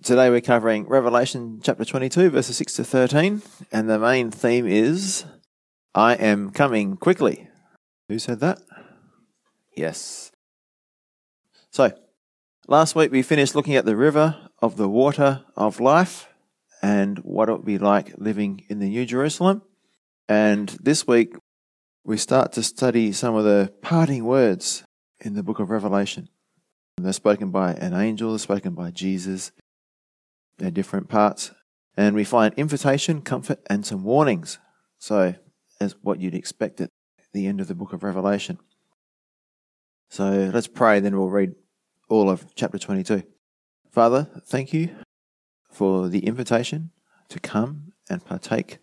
Today we're covering Revelation chapter 22, verses 6 to 13, and the main theme is I am coming quickly. Who said that? Yes. So, last week we finished looking at the river of the water of life and what it would be like living in the New Jerusalem. And this week we start to study some of the parting words in the book of Revelation. They're spoken by an angel, they're spoken by Jesus. They're different parts. And we find invitation, comfort, and some warnings. So, as what you'd expect at the end of the book of Revelation. So let's pray, then we'll read all of chapter 22. Father, thank you for the invitation to come and partake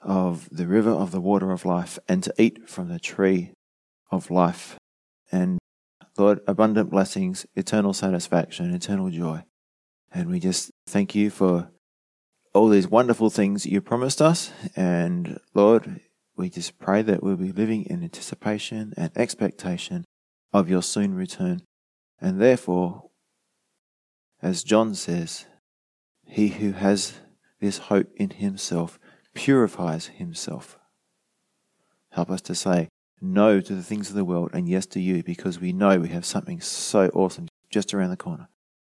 of the river of the water of life and to eat from the tree of life. And Lord, abundant blessings, eternal satisfaction, eternal joy. And we just thank you for all these wonderful things you promised us. And Lord, we just pray that we'll be living in anticipation and expectation of your soon return. And therefore, as John says, he who has this hope in himself purifies himself. Help us to say no to the things of the world and yes to you because we know we have something so awesome just around the corner.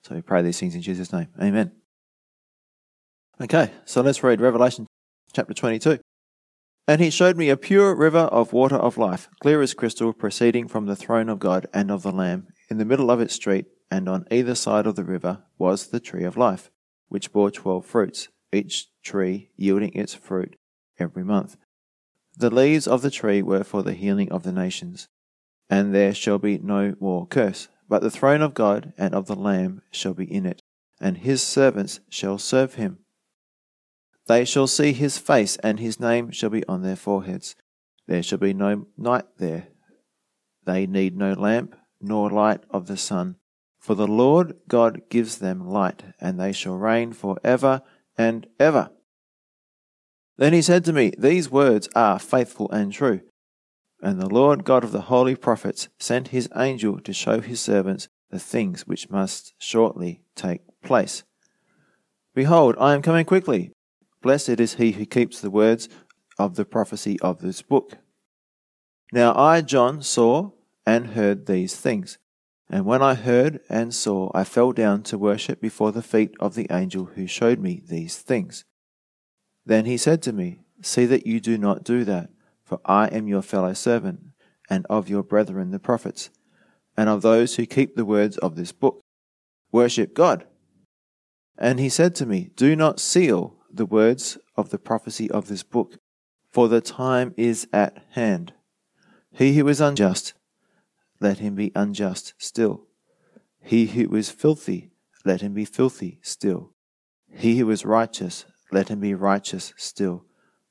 So we pray these things in Jesus' name. Amen. Okay, so let's read Revelation chapter 22. And he showed me a pure river of water of life, clear as crystal, proceeding from the throne of God and of the Lamb. In the middle of its street, and on either side of the river, was the tree of life, which bore twelve fruits, each tree yielding its fruit every month. The leaves of the tree were for the healing of the nations. And there shall be no more curse, but the throne of God and of the Lamb shall be in it, and his servants shall serve him. They shall see his face, and his name shall be on their foreheads. There shall be no night there. They need no lamp, nor light of the sun. For the Lord God gives them light, and they shall reign for ever and ever. Then he said to me, These words are faithful and true. And the Lord God of the holy prophets sent his angel to show his servants the things which must shortly take place. Behold, I am coming quickly. Blessed is he who keeps the words of the prophecy of this book. Now I, John, saw and heard these things. And when I heard and saw, I fell down to worship before the feet of the angel who showed me these things. Then he said to me, See that you do not do that, for I am your fellow servant, and of your brethren the prophets, and of those who keep the words of this book. Worship God. And he said to me, Do not seal the words of the prophecy of this book, for the time is at hand. He who is unjust, let him be unjust still. He who is filthy, let him be filthy still. He who is righteous, let him be righteous still.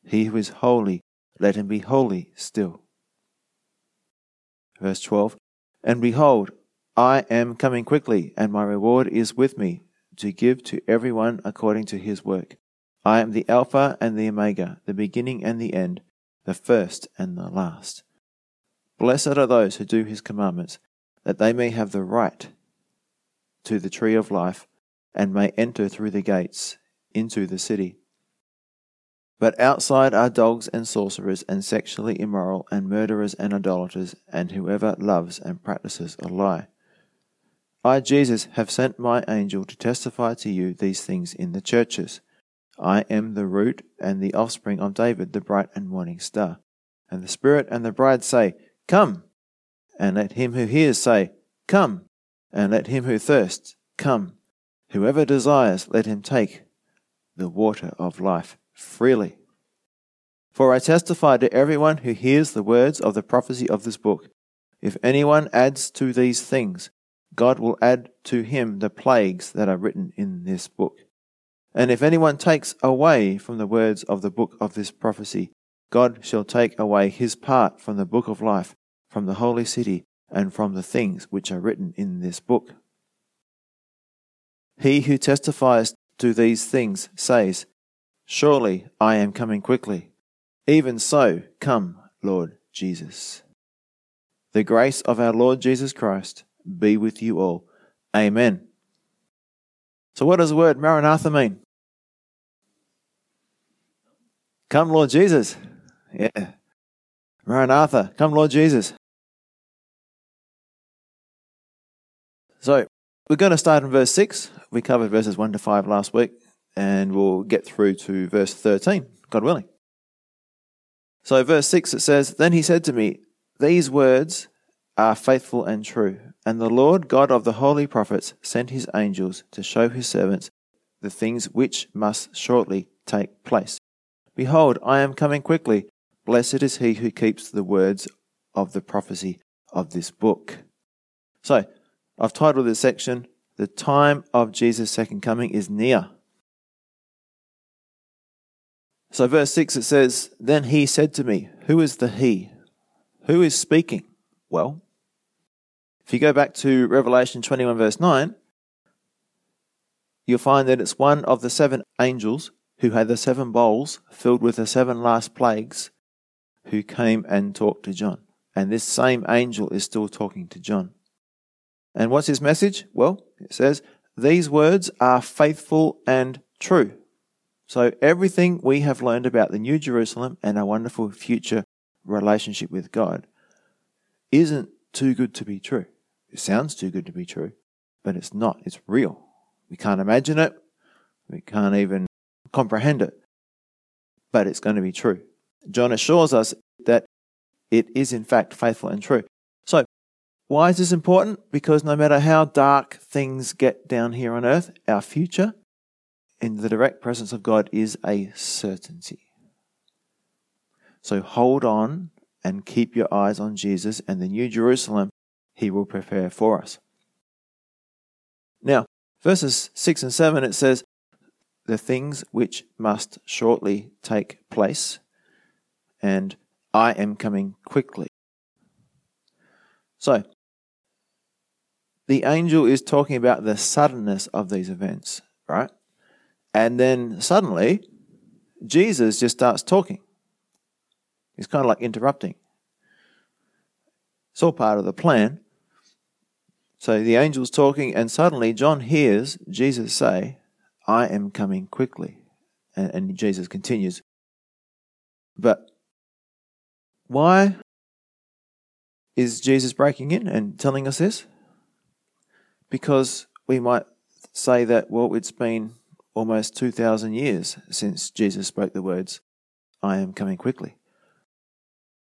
He who is holy, let him be holy still. Verse 12 And behold, I am coming quickly, and my reward is with me, to give to everyone according to his work. I am the Alpha and the Omega, the beginning and the end, the first and the last. Blessed are those who do his commandments, that they may have the right to the tree of life, and may enter through the gates into the city. But outside are dogs and sorcerers, and sexually immoral, and murderers and idolaters, and whoever loves and practices a lie. I, Jesus, have sent my angel to testify to you these things in the churches. I am the root and the offspring of David, the bright and morning star. And the Spirit and the bride say, Come. And let him who hears say, Come. And let him who thirsts, come. Whoever desires, let him take the water of life freely. For I testify to everyone who hears the words of the prophecy of this book. If anyone adds to these things, God will add to him the plagues that are written in this book. And if anyone takes away from the words of the book of this prophecy, God shall take away his part from the book of life, from the holy city, and from the things which are written in this book. He who testifies to these things says, Surely I am coming quickly. Even so, come, Lord Jesus. The grace of our Lord Jesus Christ be with you all. Amen. So, what does the word Maranatha mean? Come, Lord Jesus. Yeah. Maranatha. Come, Lord Jesus. So, we're going to start in verse 6. We covered verses 1 to 5 last week, and we'll get through to verse 13, God willing. So, verse 6 it says, Then he said to me, These words are faithful and true. And the Lord God of the holy prophets sent his angels to show his servants the things which must shortly take place. Behold, I am coming quickly. Blessed is he who keeps the words of the prophecy of this book. So, I've titled this section, The Time of Jesus' Second Coming is Near. So, verse 6 it says, Then he said to me, Who is the he? Who is speaking? Well, if you go back to Revelation 21, verse 9, you'll find that it's one of the seven angels who had the seven bowls filled with the seven last plagues who came and talked to John. And this same angel is still talking to John. And what's his message? Well, it says, These words are faithful and true. So everything we have learned about the New Jerusalem and our wonderful future relationship with God isn't too good to be true. It sounds too good to be true, but it's not. It's real. We can't imagine it. We can't even comprehend it. But it's going to be true. John assures us that it is in fact faithful and true. So, why is this important? Because no matter how dark things get down here on earth, our future in the direct presence of God is a certainty. So hold on and keep your eyes on Jesus and the New Jerusalem he will prepare for us. Now, verses 6 and 7, it says, The things which must shortly take place, and I am coming quickly. So, the angel is talking about the suddenness of these events, right? And then suddenly, Jesus just starts talking. He's kind of like interrupting. It's all part of the plan. So the angel's talking, and suddenly John hears Jesus say, I am coming quickly. And, and Jesus continues. But why is Jesus breaking in and telling us this? Because we might say that, well, it's been almost 2,000 years since Jesus spoke the words, I am coming quickly.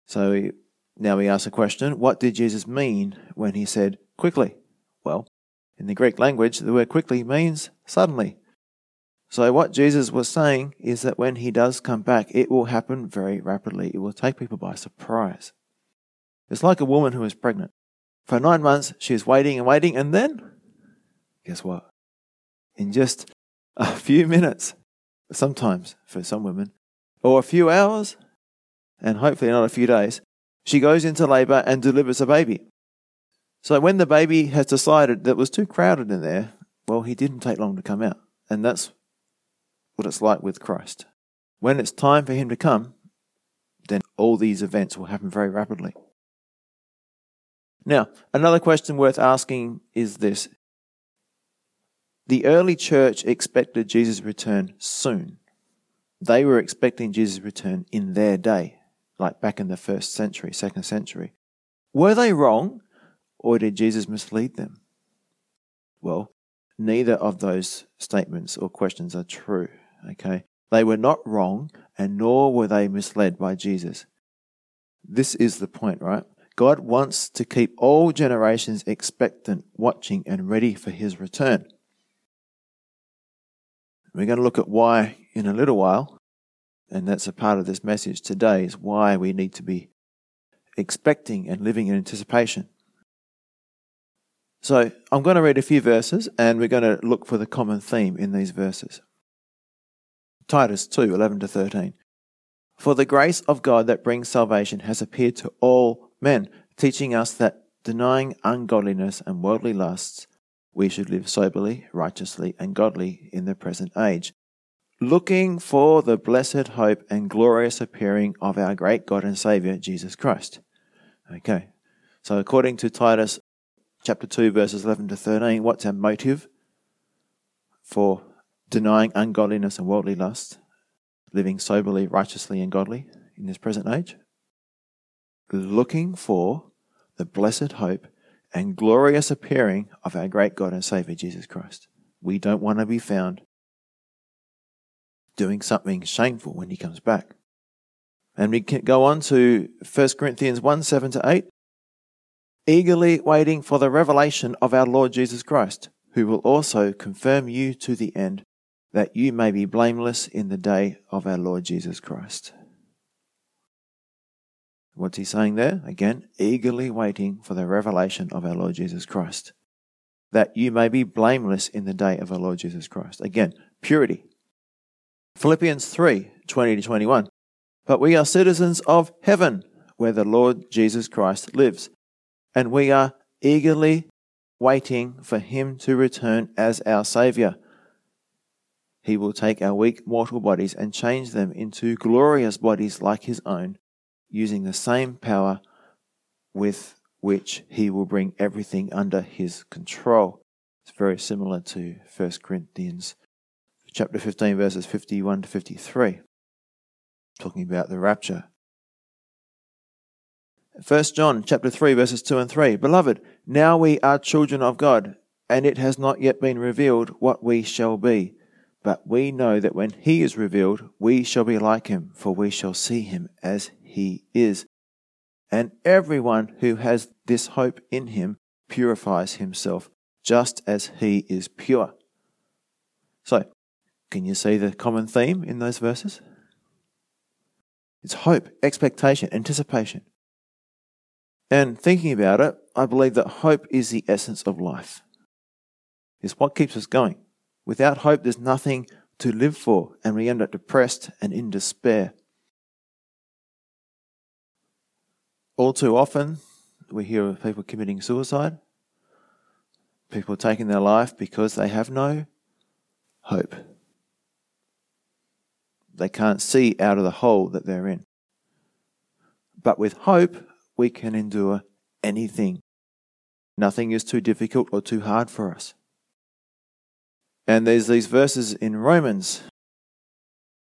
So now we ask a question what did Jesus mean when he said quickly? Well, in the Greek language, the word quickly means suddenly. So, what Jesus was saying is that when he does come back, it will happen very rapidly. It will take people by surprise. It's like a woman who is pregnant. For nine months, she is waiting and waiting, and then, guess what? In just a few minutes, sometimes for some women, or a few hours, and hopefully not a few days, she goes into labor and delivers a baby. So when the baby has decided that it was too crowded in there, well, he didn't take long to come out. And that's what it's like with Christ. When it's time for him to come, then all these events will happen very rapidly. Now, another question worth asking is this The early church expected Jesus' return soon. They were expecting Jesus' return in their day, like back in the first century, second century. Were they wrong? or did Jesus mislead them? Well, neither of those statements or questions are true. Okay? They were not wrong, and nor were they misled by Jesus. This is the point, right? God wants to keep all generations expectant, watching, and ready for his return. We're going to look at why in a little while, and that's a part of this message today, is why we need to be expecting and living in anticipation. So I'm going to read a few verses and we're going to look for the common theme in these verses. Titus 2 11 to 13. For the grace of God that brings salvation has appeared to all men, teaching us that denying ungodliness and worldly lusts, we should live soberly, righteously, and godly in the present age, looking for the blessed hope and glorious appearing of our great God and Saviour, Jesus Christ. Okay, so according to Titus chapter 2, verses 11 to 13, what's our motive? for denying ungodliness and worldly lust, living soberly, righteously, and godly in this present age, looking for the blessed hope and glorious appearing of our great God and Savior Jesus Christ. We don't want to be found doing something shameful when he comes back. And we can go on to 1 Corinthians 1 7 to 8. Eagerly waiting for the revelation of our Lord Jesus Christ, who will also confirm you to the end, that you may be blameless in the day of our Lord Jesus Christ. What's he saying there? Again, eagerly waiting for the revelation of our Lord Jesus Christ, that you may be blameless in the day of our Lord Jesus Christ. Again, purity. Philippians 3 20 to 21. But we are citizens of heaven, where the Lord Jesus Christ lives, and we are eagerly waiting for him to return as our Saviour. He will take our weak mortal bodies and change them into glorious bodies like his own, using the same power with which he will bring everything under his control. It's very similar to 1 Corinthians chapter 15 verses 51 to 53 talking about the rapture. 1 John chapter 3 verses 2 and 3 Beloved, now we are children of God, and it has not yet been revealed what we shall be. But we know that when he is revealed, we shall be like him, for we shall see him as he is. And everyone who has this hope in him purifies himself, just as he is pure. So, can you see the common theme in those verses? It's hope, expectation, anticipation. And thinking about it, I believe that hope is the essence of life. It's what keeps us going. Without hope, there's nothing to live for, and we end up depressed and in despair. All too often, we hear of people committing suicide, people taking their life because they have no hope. They can't see out of the hole that they're in. But with hope, we can endure anything. Nothing is too difficult or too hard for us. And there's these verses in Romans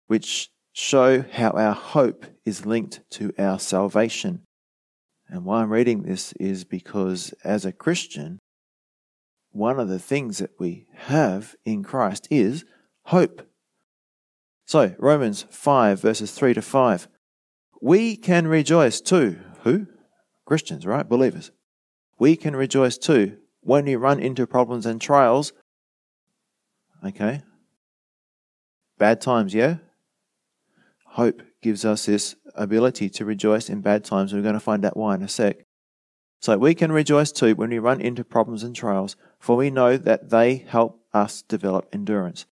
which show how our hope is linked to our salvation. And why I'm reading this is because as a Christian, one of the things that we have in Christ is hope. So, Romans 5, verses 3 to 5. We can rejoice too. Who? Christians, right? Believers. We can rejoice too when we run into problems and trials. Okay. Bad times, yeah? Hope gives us this ability to rejoice in bad times. We're going to find out why in a sec. So we can rejoice too when we run into problems and trials, for we know that they help us develop endurance.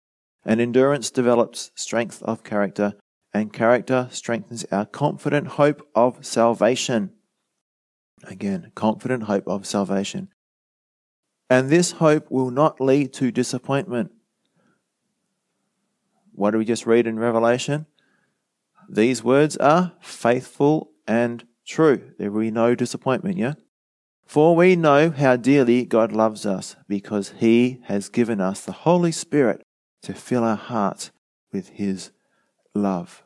And endurance develops strength of character, and character strengthens our confident hope of salvation. Again, confident hope of salvation. And this hope will not lead to disappointment. What do we just read in Revelation? These words are faithful and true. There will be no disappointment, yeah? For we know how dearly God loves us because he has given us the Holy Spirit to fill our hearts with His love.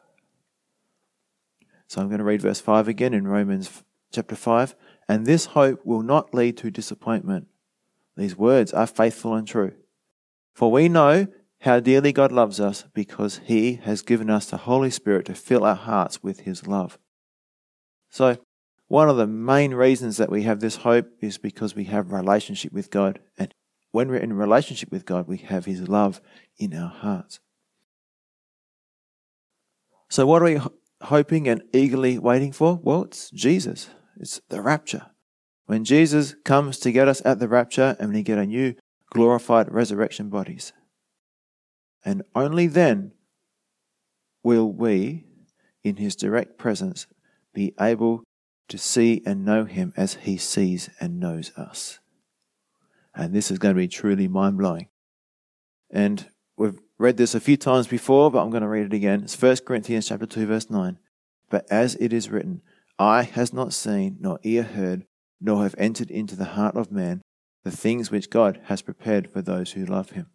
So I'm going to read verse 5 again in Romans chapter 5. And this hope will not lead to disappointment. These words are faithful and true. For we know how dearly God loves us because He has given us the Holy Spirit to fill our hearts with His love. So, one of the main reasons that we have this hope is because we have relationship with God and when we're in relationship with God, we have His love in our hearts. So, what are we hoping and eagerly waiting for? Well, it's Jesus. It's the rapture. When Jesus comes to get us at the rapture and we get a new glorified resurrection bodies. And only then will we, in His direct presence, be able to see and know Him as He sees and knows us. And this is going to be truly mind blowing. And we've read this a few times before, but I'm going to read it again. It's 1 Corinthians chapter 2, verse 9. But as it is written, Eye has not seen, nor ear heard, nor have entered into the heart of man the things which God has prepared for those who love him.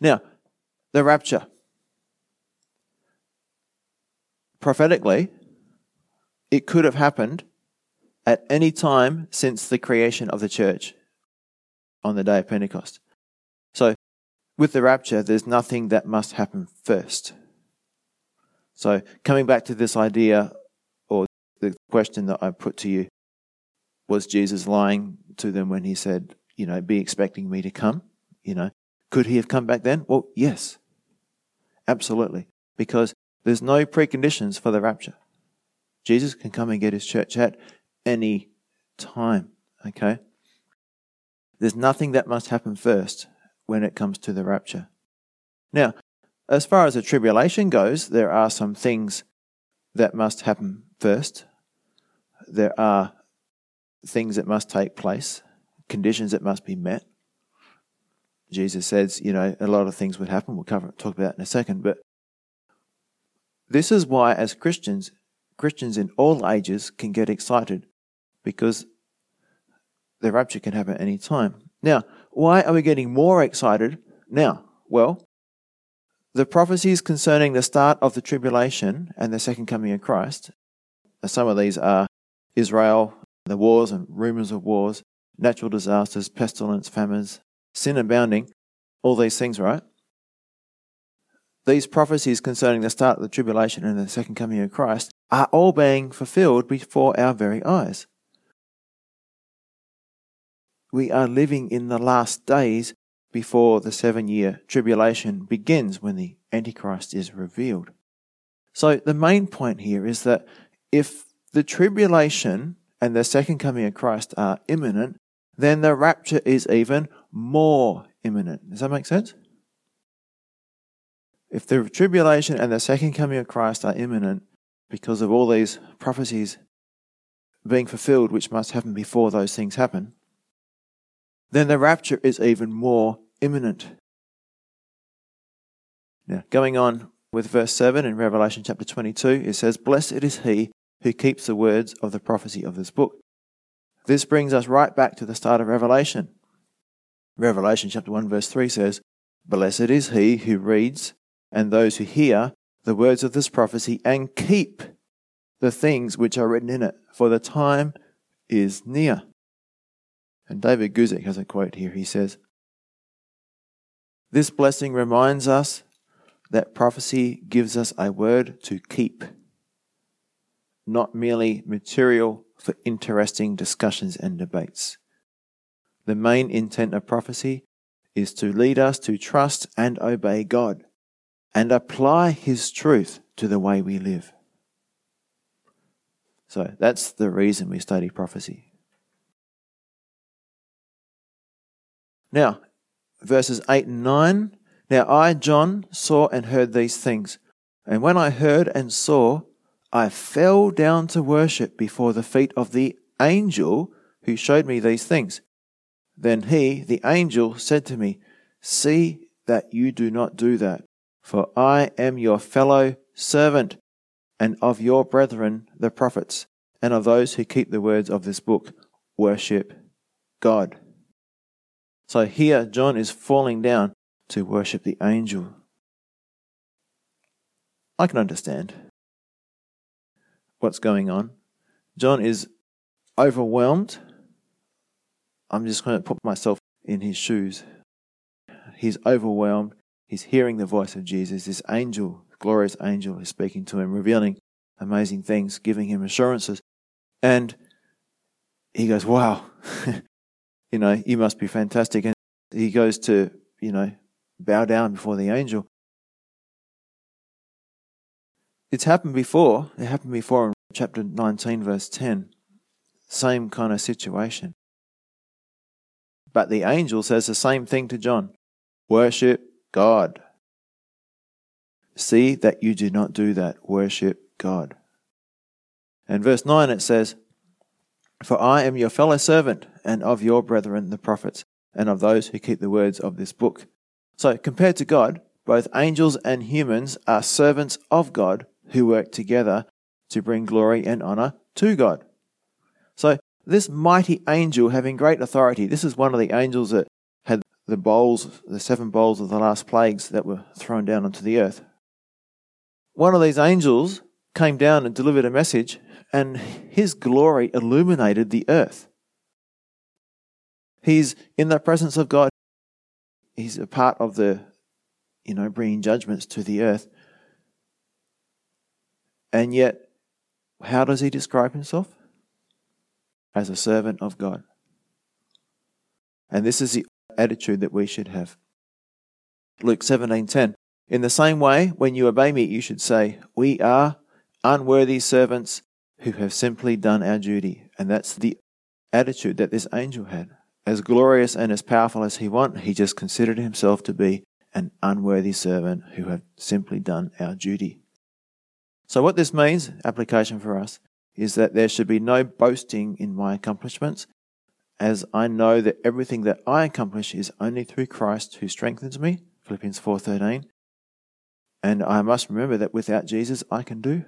Now, the rapture. Prophetically, it could have happened at any time since the creation of the church on the day of Pentecost. So, with the rapture, there's nothing that must happen first. So, coming back to this idea or the question that I put to you was Jesus lying to them when he said, you know, be expecting me to come? You know, could he have come back then? Well, yes, absolutely, because there's no preconditions for the rapture. Jesus can come and get his church at any time, okay? There's nothing that must happen first when it comes to the rapture. Now, as far as the tribulation goes, there are some things that must happen first. There are things that must take place, conditions that must be met. Jesus says, you know, a lot of things would happen. We'll cover talk about in a second, but this is why, as Christians, Christians in all ages can get excited because the rapture can happen any time. Now, why are we getting more excited now? Well, the prophecies concerning the start of the tribulation and the second coming of Christ, some of these are Israel, the wars and rumors of wars, natural disasters, pestilence, famines, sin abounding, all these things, right? These prophecies concerning the start of the tribulation and the second coming of Christ are all being fulfilled before our very eyes. We are living in the last days before the seven year tribulation begins when the Antichrist is revealed. So, the main point here is that if the tribulation and the second coming of Christ are imminent, then the rapture is even more imminent. Does that make sense? If the tribulation and the second coming of Christ are imminent because of all these prophecies being fulfilled, which must happen before those things happen, then the rapture is even more imminent. Now, going on with verse 7 in Revelation chapter 22, it says, Blessed is he who keeps the words of the prophecy of this book. This brings us right back to the start of Revelation. Revelation chapter 1 verse 3 says, Blessed is he who reads and those who hear the words of this prophecy and keep the things which are written in it, for the time is near. And David Guzik has a quote here. He says, This blessing reminds us that prophecy gives us a word to keep, not merely material for interesting discussions and debates. The main intent of prophecy is to lead us to trust and obey God and apply His truth to the way we live. So that's the reason we study prophecy. Now, verses 8 and 9. Now I, John, saw and heard these things. And when I heard and saw, I fell down to worship before the feet of the angel who showed me these things. Then he, the angel, said to me, See that you do not do that, for I am your fellow servant and of your brethren, the prophets, and of those who keep the words of this book. Worship God. So here, John is falling down to worship the angel. I can understand what's going on. John is overwhelmed. I'm just going to put myself in his shoes. He's overwhelmed. He's hearing the voice of Jesus. This angel, glorious angel, is speaking to him, revealing amazing things, giving him assurances. And he goes, Wow, you know, you must be fantastic. And he goes to, you know, bow down before the angel. It's happened before. It happened before in chapter 19, verse 10. Same kind of situation. But the angel says the same thing to John worship God. See that you do not do that. Worship God. And verse 9 it says, For I am your fellow servant and of your brethren the prophets and of those who keep the words of this book. So, compared to God, both angels and humans are servants of God who work together to bring glory and honor to God. So, this mighty angel having great authority, this is one of the angels that had the bowls, the seven bowls of the last plagues that were thrown down onto the earth. One of these angels came down and delivered a message, and his glory illuminated the earth. He's in the presence of God. He's a part of the, you know, bringing judgments to the earth. And yet, how does he describe himself? As a servant of God. And this is the attitude that we should have. Luke 17:10 In the same way when you obey me you should say we are unworthy servants who have simply done our duty and that's the attitude that this angel had as glorious and as powerful as he was he just considered himself to be an unworthy servant who had simply done our duty so what this means application for us is that there should be no boasting in my accomplishments as I know that everything that I accomplish is only through Christ who strengthens me, Philippians 4:13. And I must remember that without Jesus I can do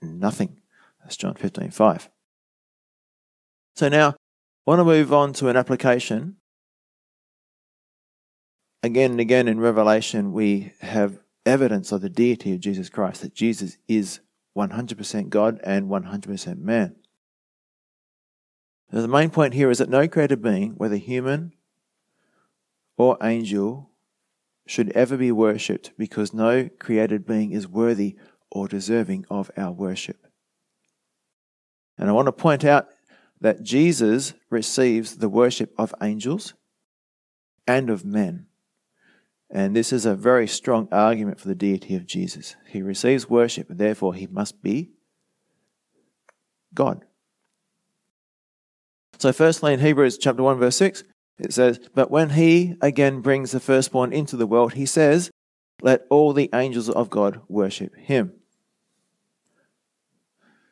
nothing. That's John 15:5. So now I want to move on to an application. Again and again in Revelation we have evidence of the deity of Jesus Christ, that Jesus is 100% God and 100% man. Now, the main point here is that no created being, whether human or angel, should ever be worshipped because no created being is worthy or deserving of our worship. And I want to point out that Jesus receives the worship of angels and of men. And this is a very strong argument for the deity of Jesus. He receives worship, and therefore he must be God. So, firstly, in Hebrews chapter 1, verse 6, it says, But when he again brings the firstborn into the world, he says, Let all the angels of God worship him.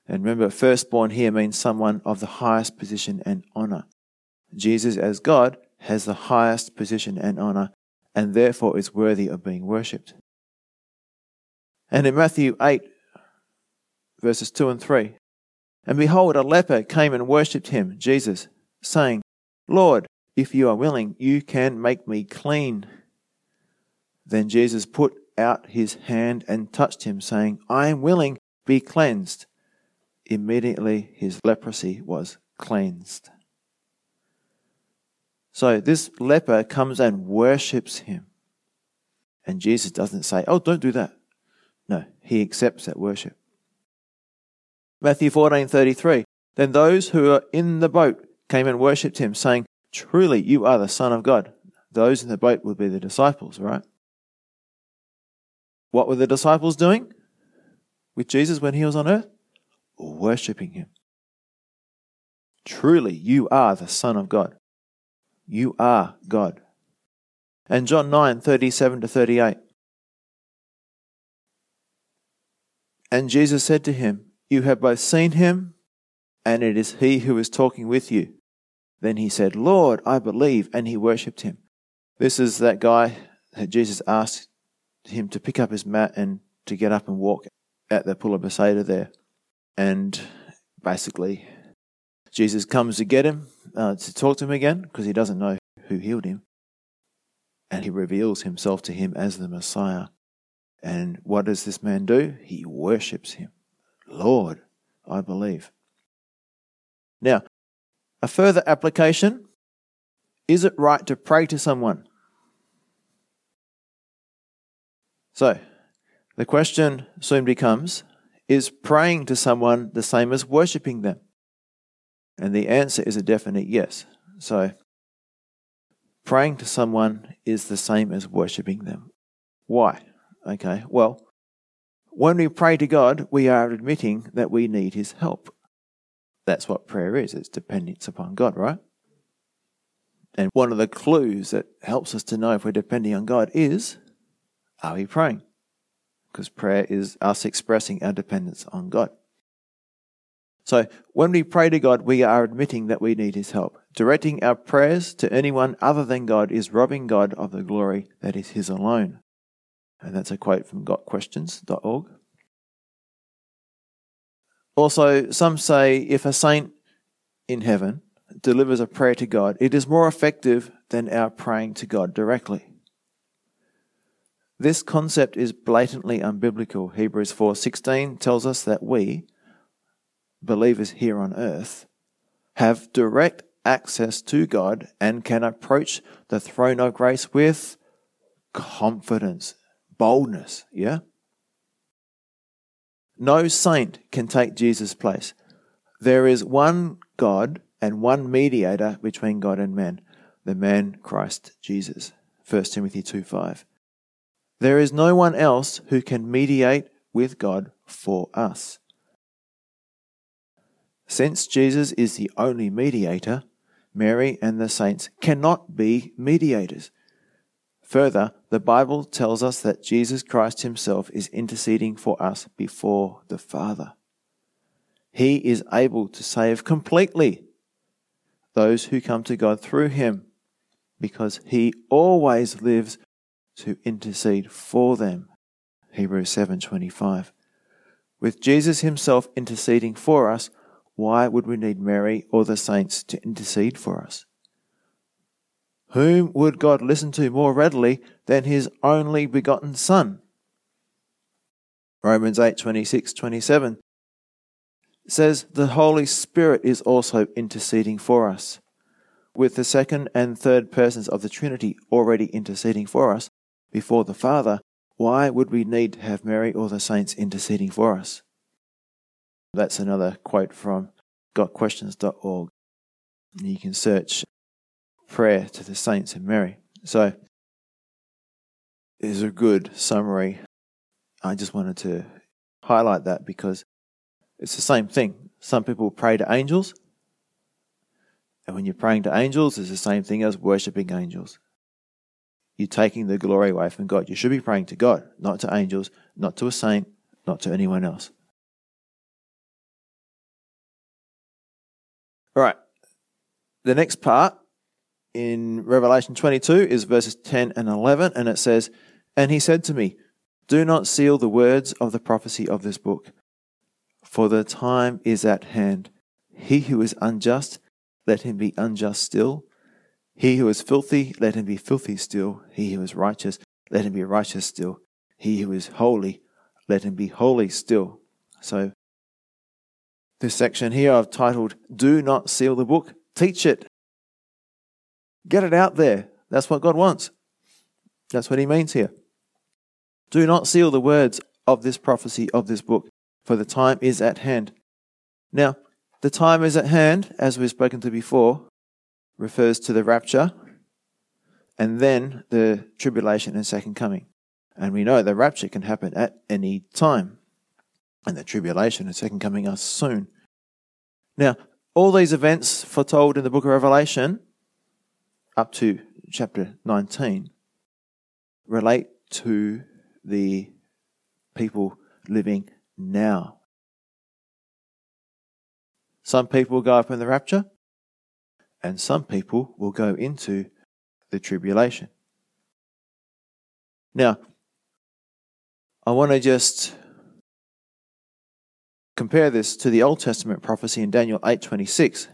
And remember, firstborn here means someone of the highest position and honor. Jesus, as God, has the highest position and honor, and therefore is worthy of being worshipped. And in Matthew 8, verses 2 and 3, and behold, a leper came and worshipped him, Jesus, saying, Lord, if you are willing, you can make me clean. Then Jesus put out his hand and touched him, saying, I am willing, be cleansed. Immediately his leprosy was cleansed. So this leper comes and worships him. And Jesus doesn't say, Oh, don't do that. No, he accepts that worship. Matthew 14:33 Then those who were in the boat came and worshipped him saying truly you are the son of God those in the boat would be the disciples right what were the disciples doing with Jesus when he was on earth worshipping him truly you are the son of God you are God and John 9:37 to 38 And Jesus said to him you have both seen him, and it is he who is talking with you. Then he said, Lord, I believe, and he worshipped him. This is that guy that Jesus asked him to pick up his mat and to get up and walk at the pool of Bethsaida there. And basically, Jesus comes to get him, uh, to talk to him again, because he doesn't know who healed him. And he reveals himself to him as the Messiah. And what does this man do? He worships him. Lord, I believe. Now, a further application is it right to pray to someone? So, the question soon becomes is praying to someone the same as worshipping them? And the answer is a definite yes. So, praying to someone is the same as worshipping them. Why? Okay, well, when we pray to God, we are admitting that we need His help. That's what prayer is it's dependence upon God, right? And one of the clues that helps us to know if we're depending on God is are we praying? Because prayer is us expressing our dependence on God. So when we pray to God, we are admitting that we need His help. Directing our prayers to anyone other than God is robbing God of the glory that is His alone. And that's a quote from gotquestions.org. Also, some say if a saint in heaven delivers a prayer to God, it is more effective than our praying to God directly. This concept is blatantly unbiblical. Hebrews 4:16 tells us that we believers here on earth have direct access to God and can approach the throne of grace with confidence, boldness, yeah? No saint can take Jesus' place. There is one God and one mediator between God and man, the man Christ Jesus. 1 Timothy 2 5. There is no one else who can mediate with God for us. Since Jesus is the only mediator, Mary and the saints cannot be mediators. Further, the Bible tells us that Jesus Christ Himself is interceding for us before the Father. He is able to save completely those who come to God through Him because He always lives to intercede for them. Hebrews 7:25. With Jesus himself interceding for us, why would we need Mary or the saints to intercede for us? Whom would God listen to more readily than his only begotten Son? Romans 8 26 27 says, The Holy Spirit is also interceding for us. With the second and third persons of the Trinity already interceding for us before the Father, why would we need to have Mary or the saints interceding for us? That's another quote from gotquestions.org. You can search prayer to the saints and Mary. So, is a good summary. I just wanted to highlight that because it's the same thing. Some people pray to angels, and when you're praying to angels, it's the same thing as worshipping angels. You're taking the glory away from God. You should be praying to God, not to angels, not to a saint, not to anyone else. All right. The next part in Revelation 22 is verses 10 and 11, and it says, And he said to me, Do not seal the words of the prophecy of this book, for the time is at hand. He who is unjust, let him be unjust still. He who is filthy, let him be filthy still. He who is righteous, let him be righteous still. He who is holy, let him be holy still. So this section here I've titled, Do Not Seal the Book, Teach It. Get it out there. That's what God wants. That's what He means here. Do not seal the words of this prophecy of this book, for the time is at hand. Now, the time is at hand, as we've spoken to before, refers to the rapture and then the tribulation and second coming. And we know the rapture can happen at any time, and the tribulation and second coming are soon. Now, all these events foretold in the book of Revelation up to chapter 19 relate to the people living now. Some people will go up in the rapture, and some people will go into the tribulation. Now, I want to just Compare this to the Old Testament prophecy in Daniel 8:26,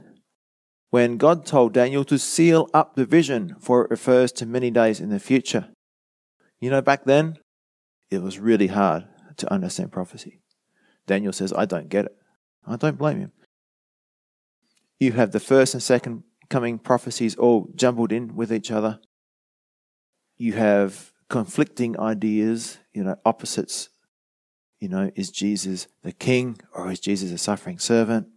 when God told Daniel to seal up the vision, for it refers to many days in the future. You know, back then, it was really hard to understand prophecy. Daniel says, I don't get it. I don't blame him. You have the first and second coming prophecies all jumbled in with each other. You have conflicting ideas, you know, opposites you know, is Jesus the king or is Jesus a suffering servant?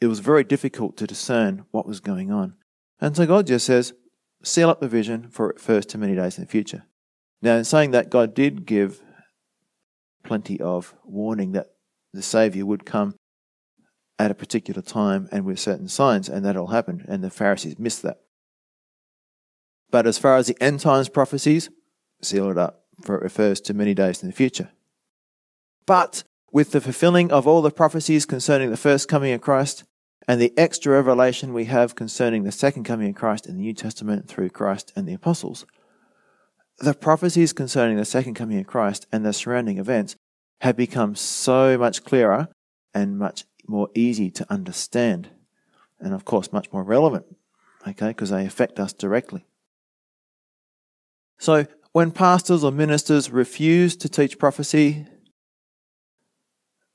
It was very difficult to discern what was going on. And so God just says, seal up the vision for it first to many days in the future. Now, in saying that, God did give plenty of warning that the Savior would come at a particular time and with certain signs, and that all happened, and the Pharisees missed that. But as far as the end times prophecies, seal it up, for it refers to many days in the future. But with the fulfilling of all the prophecies concerning the first coming of Christ and the extra revelation we have concerning the second coming of Christ in the New Testament through Christ and the apostles, the prophecies concerning the second coming of Christ and the surrounding events have become so much clearer and much more easy to understand. and of course, much more relevant, okay, because they affect us directly. So, when pastors or ministers refuse to teach prophecy,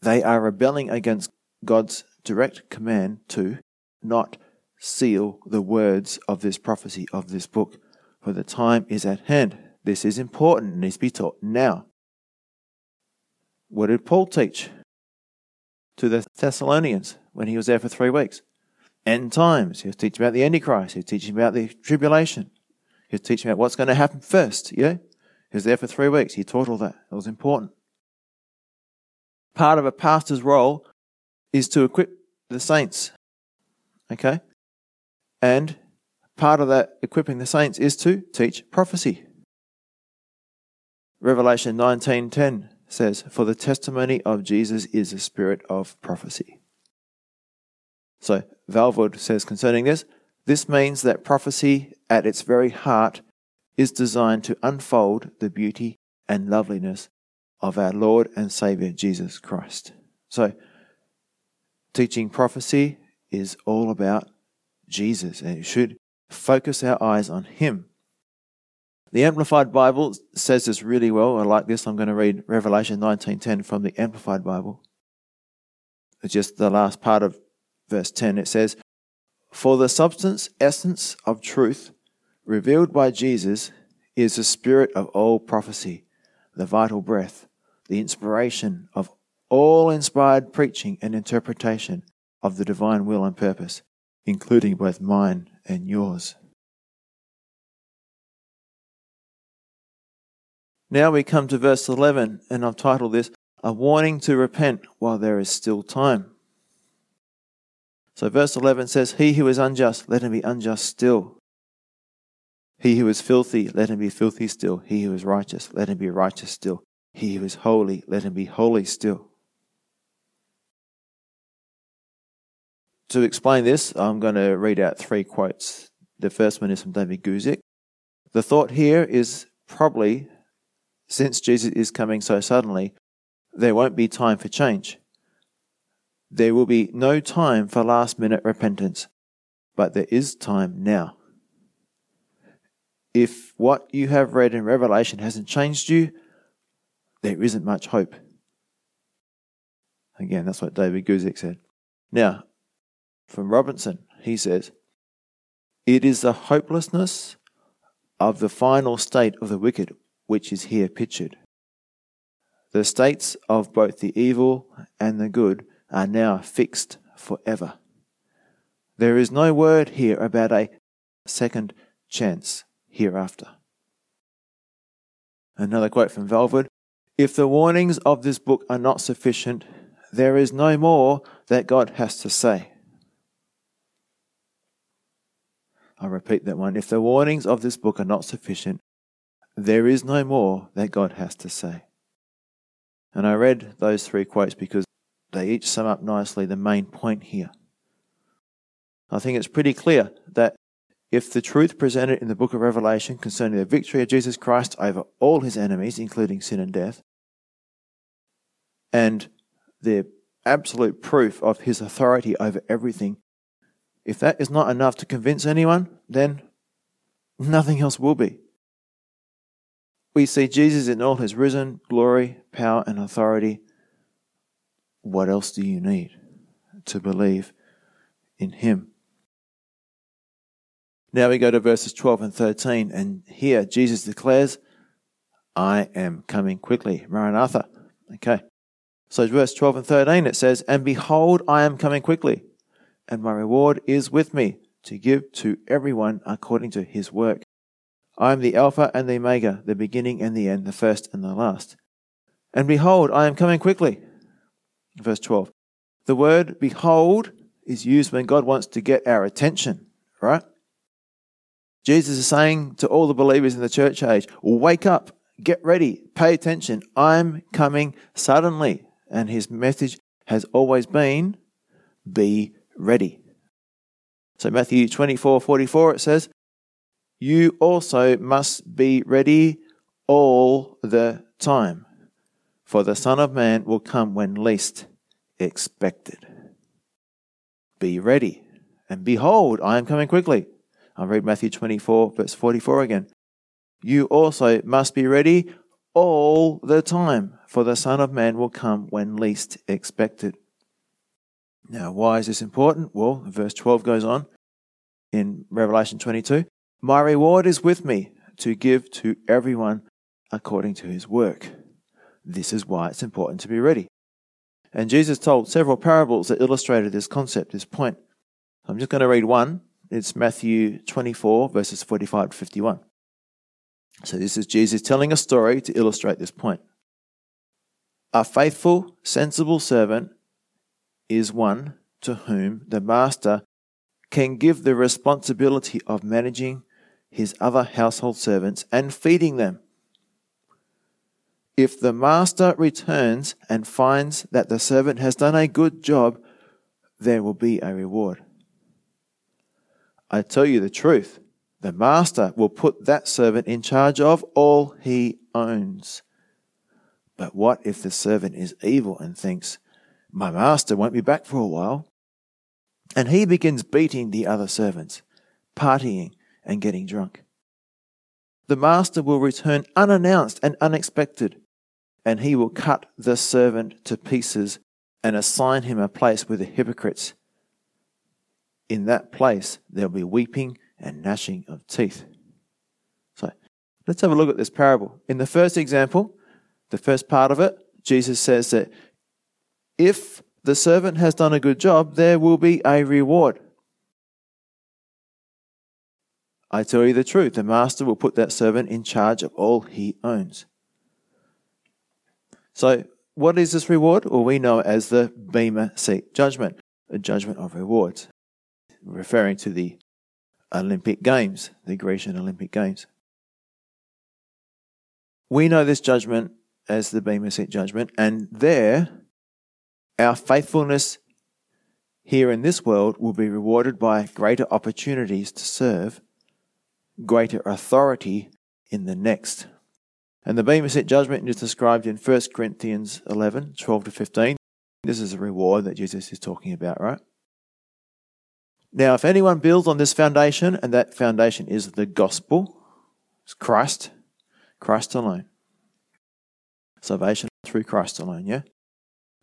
they are rebelling against God's direct command to not seal the words of this prophecy of this book, for the time is at hand. This is important and needs to be taught now. What did Paul teach to the Thessalonians when he was there for three weeks? End times. He was teaching about the Antichrist. He was teaching about the tribulation. He was teaching about what's going to happen first. Yeah? He was there for three weeks. He taught all that. It was important. Part of a pastor's role is to equip the saints. Okay? And part of that equipping the saints is to teach prophecy. Revelation 19:10 says, "For the testimony of Jesus is the spirit of prophecy." So, Walvoord says concerning this, this means that prophecy at its very heart is designed to unfold the beauty and loveliness of our Lord and Savior Jesus Christ. So, teaching prophecy is all about Jesus, and it should focus our eyes on Him. The Amplified Bible says this really well. I like this. I'm going to read Revelation 19:10 from the Amplified Bible. It's just the last part of verse 10. It says, "For the substance, essence of truth revealed by Jesus is the spirit of all prophecy, the vital breath, the inspiration of all inspired preaching and interpretation of the divine will and purpose, including both mine and yours. Now we come to verse 11, and I've titled this A Warning to Repent While There Is Still Time. So, verse 11 says, He who is unjust, let him be unjust still. He who is filthy, let him be filthy still. He who is righteous, let him be righteous still. He who is holy, let him be holy still. To explain this, I'm going to read out three quotes. The first one is from David Guzik. The thought here is probably, since Jesus is coming so suddenly, there won't be time for change. There will be no time for last minute repentance, but there is time now. If what you have read in Revelation hasn't changed you, there isn't much hope. Again, that's what David Guzik said. Now, from Robinson, he says, It is the hopelessness of the final state of the wicked which is here pictured. The states of both the evil and the good are now fixed forever. There is no word here about a second chance hereafter. Another quote from Walvoord If the warnings of this book are not sufficient, there is no more that God has to say. I repeat that one. If the warnings of this book are not sufficient, there is no more that God has to say. And I read those three quotes because they each sum up nicely the main point here. I think it's pretty clear that if the truth presented in the book of Revelation concerning the victory of Jesus Christ over all his enemies, including sin and death, and the absolute proof of his authority over everything if that is not enough to convince anyone, then nothing else will be. We see Jesus in all his risen glory, power, and authority. What else do you need to believe in him? Now we go to verses 12 and 13, and here Jesus declares, I am coming quickly. Maranatha. Okay. So, verse 12 and 13, it says, And behold, I am coming quickly and my reward is with me to give to everyone according to his work. I am the Alpha and the Omega, the beginning and the end, the first and the last. And behold, I am coming quickly. Verse 12. The word behold is used when God wants to get our attention, right? Jesus is saying to all the believers in the church age, wake up, get ready, pay attention. I'm coming suddenly. And his message has always been, be ready. So Matthew 24, 44, it says, You also must be ready all the time, for the Son of Man will come when least expected. Be ready. And behold, I am coming quickly. I'll read Matthew 24, verse 44 again. You also must be ready all the time, for the Son of Man will come when least expected. Now, why is this important? Well, verse 12 goes on in Revelation 22 My reward is with me to give to everyone according to his work. This is why it's important to be ready. And Jesus told several parables that illustrated this concept, this point. I'm just going to read one. It's Matthew 24, verses 45 to 51. So this is Jesus telling a story to illustrate this point. A faithful, sensible servant is one to whom the master can give the responsibility of managing his other household servants and feeding them. If the master returns and finds that the servant has done a good job, there will be a reward. I tell you the truth, the master will put that servant in charge of all he owns. But what if the servant is evil and thinks, My master won't be back for a while? And he begins beating the other servants, partying, and getting drunk. The master will return unannounced and unexpected, and he will cut the servant to pieces and assign him a place with the hypocrites. In that place, there'll be weeping and gnashing of teeth. So, let's have a look at this parable. In the first example, the first part of it, Jesus says that if the servant has done a good job, there will be a reward. I tell you the truth, the master will put that servant in charge of all he owns. So, what is this reward? Well, we know as the Bema Seat judgment, a judgment of rewards, referring to the Olympic Games, the Grecian Olympic Games. We know this judgment as the Bema Seat judgment, and there our faithfulness here in this world will be rewarded by greater opportunities to serve, greater authority in the next. And the Bema Seat judgment is described in 1 Corinthians 11 12 to 15. This is a reward that Jesus is talking about, right? Now, if anyone builds on this foundation, and that foundation is the gospel, it's Christ, Christ alone. Salvation through Christ alone, yeah?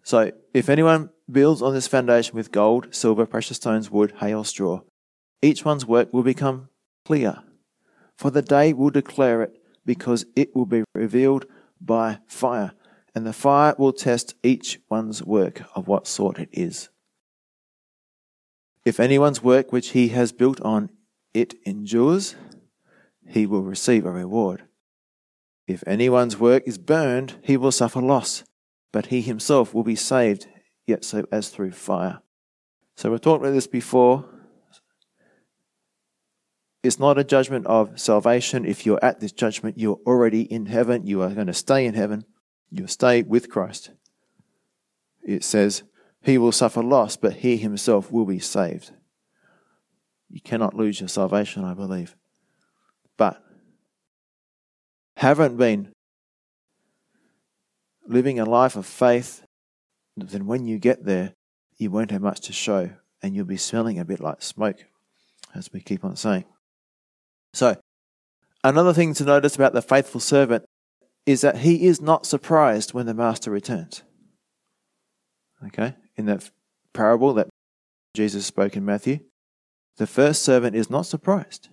So, if anyone builds on this foundation with gold, silver, precious stones, wood, hay, or straw, each one's work will become clear. For the day will declare it, because it will be revealed by fire, and the fire will test each one's work of what sort it is. If anyone's work which he has built on it endures, he will receive a reward. If anyone's work is burned, he will suffer loss but he himself will be saved, yet so as through fire. So we've talked about this before. It's not a judgment of salvation. If you're at this judgment, you're already in heaven. You are going to stay in heaven. You'll stay with Christ. It says, He will suffer loss, but he himself will be saved. You cannot lose your salvation, I believe. But haven't been living a life of faith, then when you get there, you won't have much to show and you'll be smelling a bit like smoke, as we keep on saying. So, another thing to notice about the faithful servant is that he is not surprised when the master returns. Okay, in that parable that Jesus spoke in Matthew, the first servant is not surprised.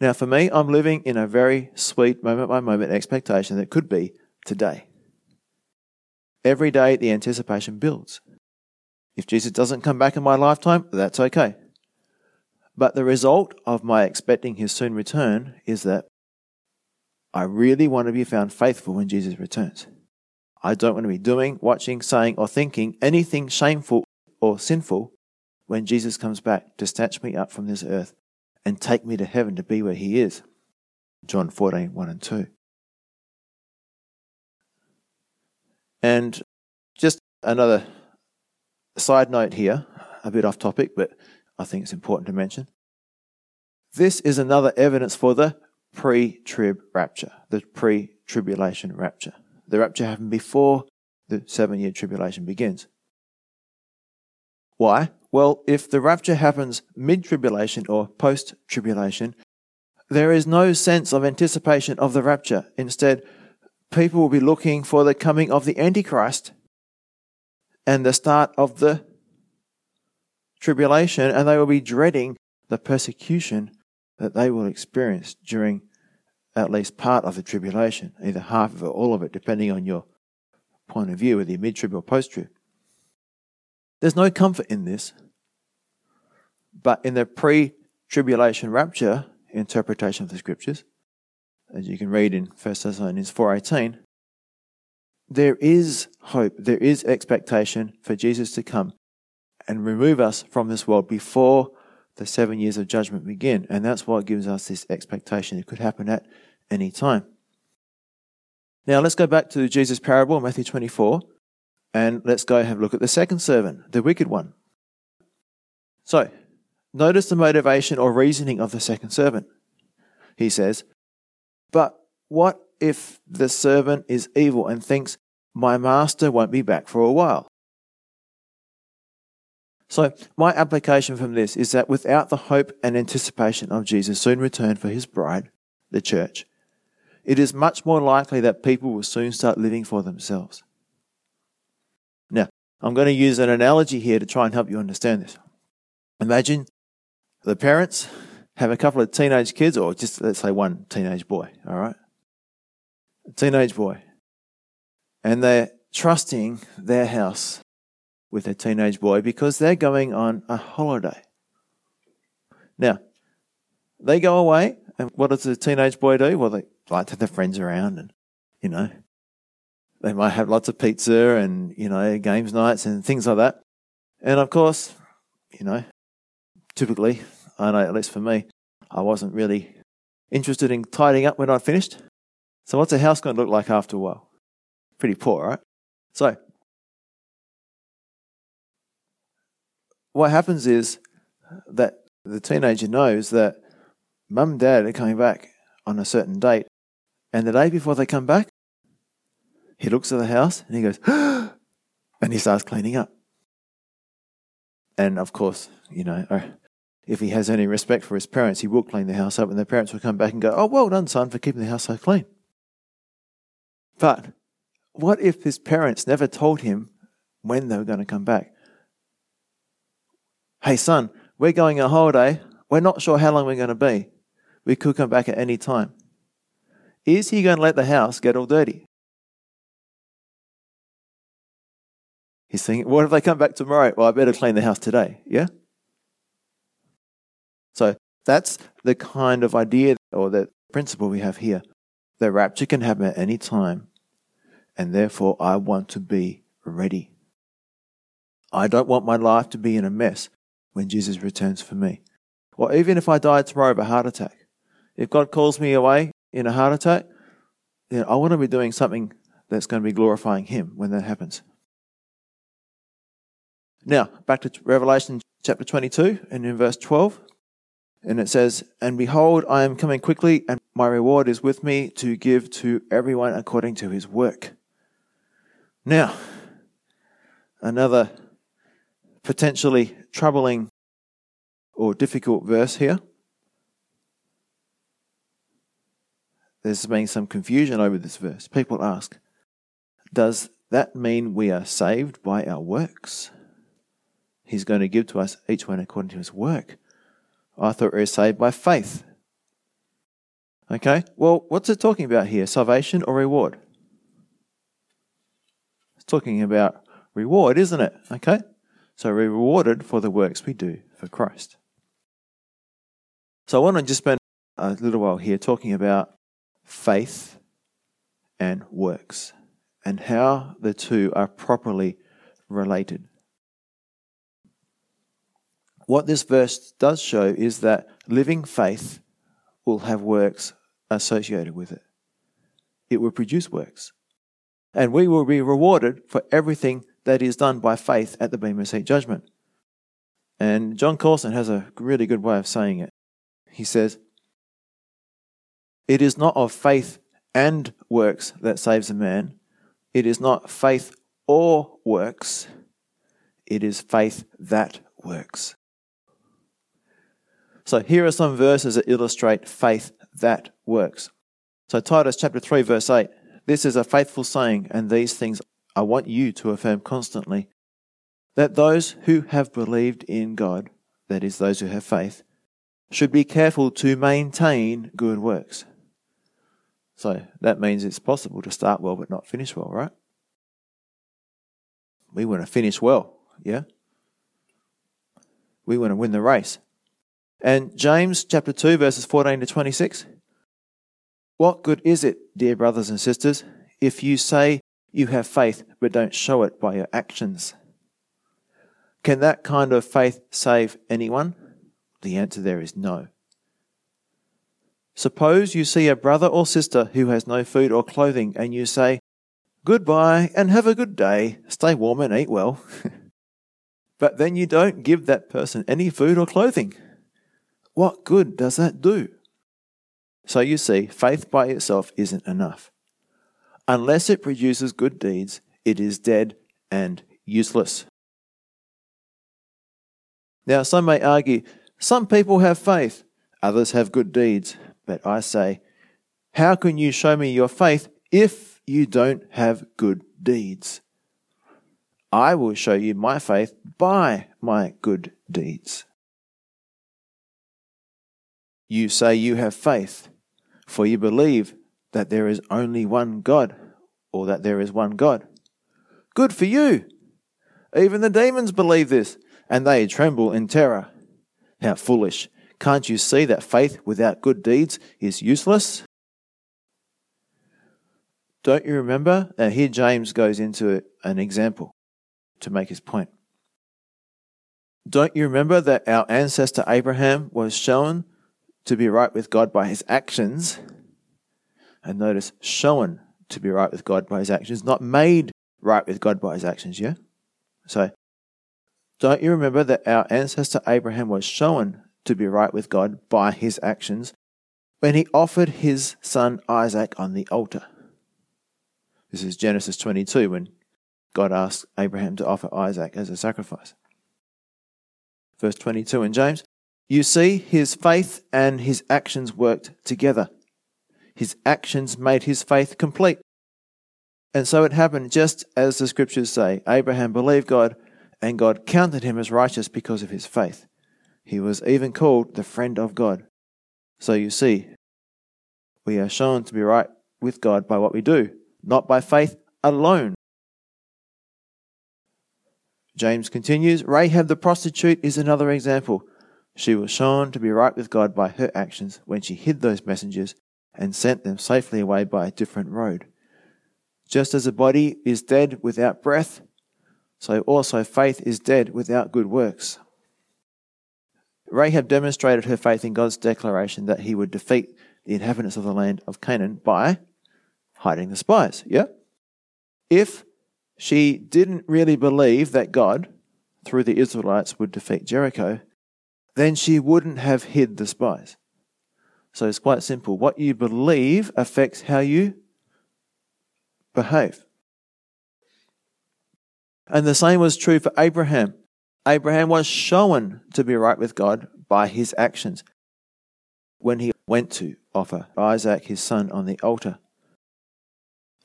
Now, for me, I'm living in a very sweet moment by moment expectation that could be today. Every day, the anticipation builds. If Jesus doesn't come back in my lifetime, that's okay. But the result of my expecting his soon return is that I really want to be found faithful when Jesus returns. I don't want to be doing, watching, saying, or thinking anything shameful or sinful when Jesus comes back to snatch me up from this earth and take me to heaven to be where he is. John 14, 1 and 2. And just another side note here, a bit off topic, but I think it's important to mention. This is another evidence for the pre trib rapture, the pre tribulation rapture. The rapture happened before the seven year tribulation begins. Why? Well, if the rapture happens mid tribulation or post tribulation, there is no sense of anticipation of the rapture. Instead, people will be looking for the coming of the Antichrist and the start of the tribulation, and they will be dreading the persecution that they will experience during at least part of the tribulation, either half of it or all of it, depending on your point of view, whether you're mid trib or post trib. There's no comfort in this, but in the pre tribulation rapture interpretation of the scriptures, as you can read in 1 Thessalonians 4:18, there is hope, there is expectation for Jesus to come and remove us from this world before the seven years of judgment begin. And that's what gives us this expectation. It could happen at any time. Now let's go back to Jesus' parable, Matthew 24, and let's go have a look at the second servant, the wicked one. So, notice the motivation or reasoning of the second servant. He says, But what if the servant is evil and thinks, My master won't be back for a while? So, my application from this is that without the hope and anticipation of Jesus' soon return for his bride, the church, it is much more likely that people will soon start living for themselves. Now, I'm going to use an analogy here to try and help you understand this. Imagine the parents have a couple of teenage kids, or just let's say one teenage boy, all right? A teenage boy. And they're trusting their house with a teenage boy because they're going on a holiday. Now, they go away, and what does the teenage boy do? Well, they like to have their friends around, and you know, they might have lots of pizza and you know games nights and things like that. And of course, you know, typically, I know at least for me, I wasn't really interested in tidying up when I finished. So, what's a house going to look like after a while? Pretty poor, right? So, what happens is that the teenager knows that mum and dad are coming back on a certain date, and the day before they come back, he looks at the house and he goes, and he starts cleaning up. And of course, you know, uh, if he has any respect for his parents, he will clean the house up, and the parents will come back and go, Oh, well done, son, for keeping the house so clean. But what if his parents never told him when they were going to come back? Hey, son, we're going on holiday. We're not sure how long we're going to be. We could come back at any time. Is he going to let the house get all dirty? He's thinking, what if they come back tomorrow? Well, I better clean the house today. Yeah? So that's the kind of idea or the principle we have here. The rapture can happen at any time, and therefore I want to be ready. I don't want my life to be in a mess when Jesus returns for me. Or even if I die tomorrow of a heart attack, if God calls me away in a heart attack, then I want to be doing something that's going to be glorifying Him when that happens. Now, back to Revelation chapter 22 and in verse 12. And it says, And behold, I am coming quickly, and my reward is with me to give to everyone according to his work. Now, another potentially troubling or difficult verse here. There's been some confusion over this verse. People ask, does that mean we are saved by our works? He's going to give to us each one according to his work. I thought we were saved by faith. Okay, well, what's it talking about here? Salvation or reward? It's talking about reward, isn't it? Okay, so we're rewarded for the works we do for Christ. So I want to just spend a little while here talking about faith and works and how the two are properly related. What this verse does show is that living faith will have works associated with it. It will produce works. And we will be rewarded for everything that is done by faith at the Bema Seat judgment. And Jon Courson has a really good way of saying it. He says, It is not of faith and works that saves a man. It is not faith or works. It is faith that works. So here are some verses that illustrate faith that works. So Titus chapter 3 verse 8. This is a faithful saying and these things I want you to affirm constantly that those who have believed in God, that is those who have faith, should be careful to maintain good works. So that means it's possible to start well but not finish well, right? We want to finish well, yeah? We want to win the race. And James chapter 2, verses 14 to 26. What good is it, dear brothers and sisters, if you say you have faith but don't show it by your actions? Can that kind of faith save anyone? The answer there is no. Suppose you see a brother or sister who has no food or clothing and you say, Goodbye and have a good day. Stay warm and eat well. but then you don't give that person any food or clothing. What good does that do? So you see, faith by itself isn't enough. Unless it produces good deeds, it is dead and useless. Now, some may argue, some people have faith, others have good deeds. But I say, how can you show me your faith if you don't have good deeds. I will show you my faith by my good deeds. You say you have faith, for you believe that there is only one God, or that there is one God. Good for you! Even the demons believe this, and they tremble in terror. How foolish! Can't you see that faith without good deeds is useless? Don't you remember? Now, here James goes into an example to make his point. Don't you remember that our ancestor Abraham was shown to be right with God by his actions? And notice, shown to be right with God by his actions, not made right with God by his actions, yeah? So, don't you remember that our ancestor Abraham was shown to be right with God by his actions when he offered his son Isaac on the altar? This is Genesis 22 when God asked Abraham to offer Isaac as a sacrifice. Verse 22 in James, you see, his faith and his actions worked together. His actions made his faith complete. And so it happened just as the scriptures say Abraham believed God, and God counted him as righteous because of his faith. He was even called the friend of God. So you see, we are shown to be right with God by what we do, not by faith alone. James continues Rahab the prostitute is another example. She was shown to be right with God by her actions when she hid those messengers and sent them safely away by a different road. Just as a body is dead without breath, so also faith is dead without good works. Rahab demonstrated her faith in God's declaration that he would defeat the inhabitants of the land of Canaan by hiding the spies. Yeah? If she didn't really believe that God, through the Israelites, would defeat Jericho, then she wouldn't have hid the spies. So it's quite simple. What you believe affects how you behave. And the same was true for Abraham. Abraham was shown to be right with God by his actions when he went to offer Isaac, his son, on the altar.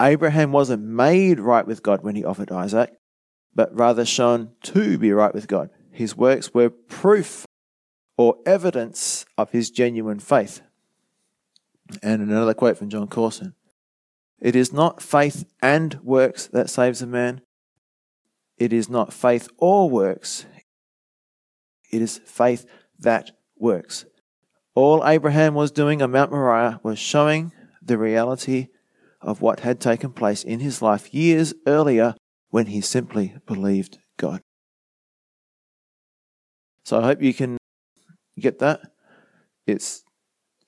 Abraham wasn't made right with God when he offered Isaac, but rather shown to be right with God. His works were proof or evidence of his genuine faith. And another quote from Jon Courson It is not faith and works that saves a man. It is not faith or works. It is faith that works. All Abraham was doing on Mount Moriah was showing the reality of what had taken place in his life years earlier when he simply believed God. So I hope you can get that. It's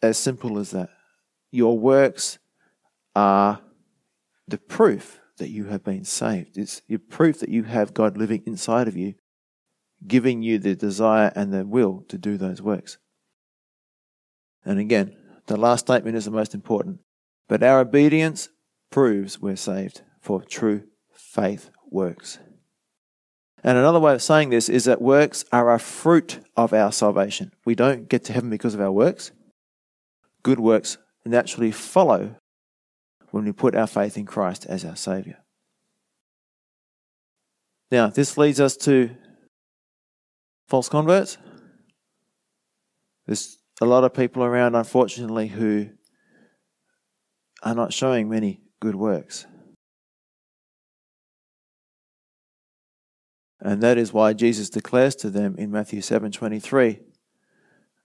as simple as that. Your works are the proof that you have been saved. It's your proof that you have God living inside of you, giving you the desire and the will to do those works. And again, the last statement is the most important. But our obedience proves we're saved, for true faith works. And another way of saying this is that works are a fruit of our salvation. We don't get to heaven because of our works. Good works naturally follow when we put our faith in Christ as our Saviour. Now, this leads us to false converts. There's a lot of people around, unfortunately, who are not showing many good works. And that is why Jesus declares to them in Matthew 7:23,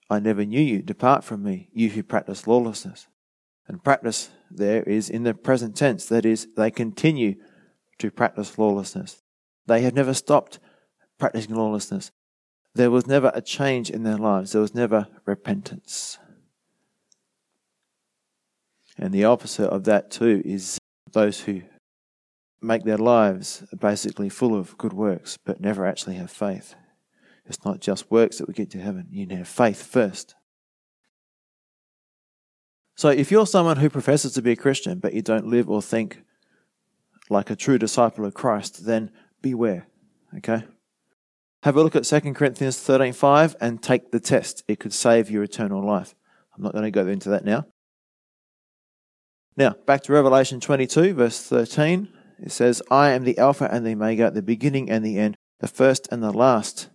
I never knew you, depart from me, you who practice lawlessness. And practice there is in the present tense, that is, they continue to practice lawlessness. They have never stopped practicing lawlessness. There was never a change in their lives, there was never repentance. And the opposite of that, too, is those who make their lives basically full of good works, but never actually have faith. It's not just works that we get to heaven, you need to have faith first. So if you're someone who professes to be a Christian, but you don't live or think like a true disciple of Christ, then beware. Okay? Have a look at 2 Corinthians 13:5 and take the test. It could save your eternal life. I'm not going to go into that now. Now, back to Revelation 22, verse 13. It says, I am the Alpha and the Omega, the beginning and the end, the first and the last.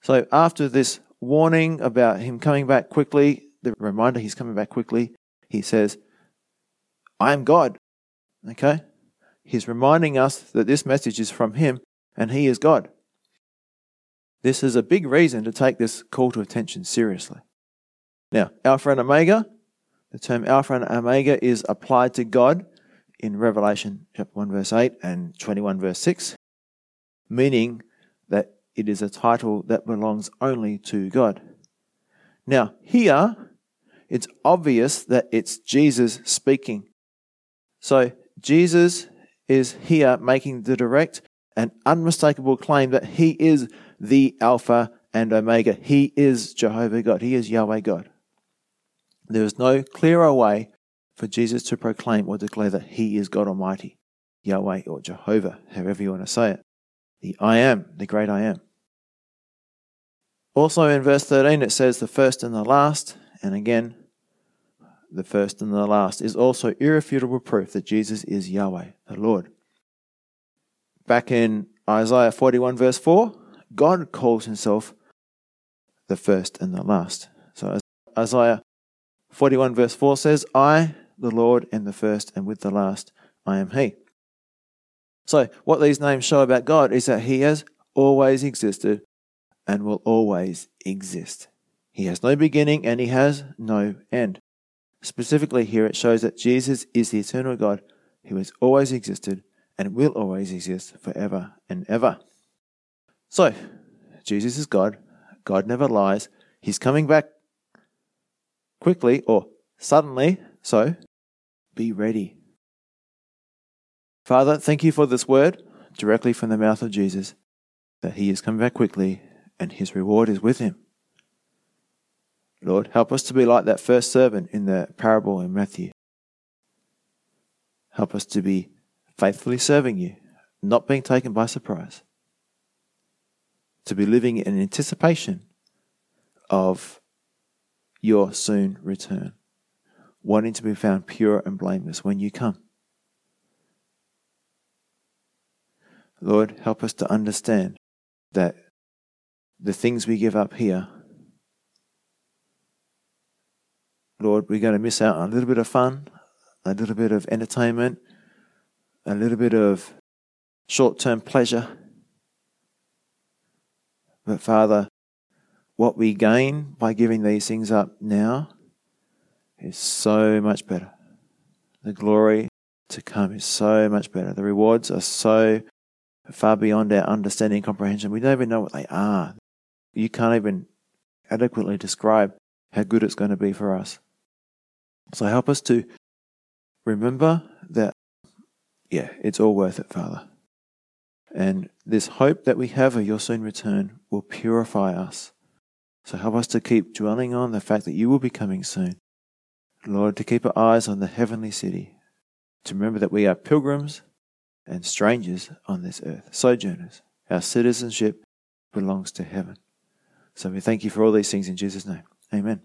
So, after this warning about him coming back quickly, the reminder he's coming back quickly, he says, I am God. Okay? He's reminding us that this message is from him and he is God. This is a big reason to take this call to attention seriously. Now, Alpha and Omega, the term Alpha and Omega is applied to God in Revelation chapter 1 verse 8 and 21 verse 6, meaning that it is a title that belongs only to God. Now, here, it's obvious that it's Jesus speaking. So, Jesus is here making the direct and unmistakable claim that he is the Alpha and Omega. He is Jehovah God. He is Yahweh God. There is no clearer way for Jesus to proclaim or declare that he is God Almighty, Yahweh or Jehovah, however you want to say it. The I am, the great I am. Also in verse 13 it says the first and the last, and again, the first and the last is also irrefutable proof that Jesus is Yahweh, the Lord. Back in Isaiah 41, verse 4, God calls himself the first and the last. So Isaiah 41, verse 4 says, I, the Lord, am the first, and with the last, I am He. So, what these names show about God is that He has always existed and will always exist. He has no beginning and He has no end. Specifically, here it shows that Jesus is the eternal God who has always existed and will always exist forever and ever. So, Jesus is God. God never lies. He's coming back quickly or suddenly. So, be ready. Father, thank you for this word directly from the mouth of Jesus that he is coming back quickly and his reward is with him. Lord, help us to be like that first servant in the parable in Matthew. Help us to be faithfully serving you, not being taken by surprise, to be living in anticipation of your soon return, wanting to be found pure and blameless when you come. Lord, help us to understand that the things we give up here Lord, we're going to miss out on a little bit of fun, a little bit of entertainment, a little bit of short term pleasure. But Father, what we gain by giving these things up now is so much better. The glory to come is so much better. The rewards are so far beyond our understanding and comprehension. We don't even know what they are. You can't even adequately describe how good it's going to be for us. So help us to remember that, yeah, it's all worth it, Father. And this hope that we have of your soon return will purify us. So help us to keep dwelling on the fact that you will be coming soon. Lord, to keep our eyes on the heavenly city, to remember that we are pilgrims and strangers on this earth, sojourners. Our citizenship belongs to heaven. So we thank you for all these things in Jesus' name. Amen.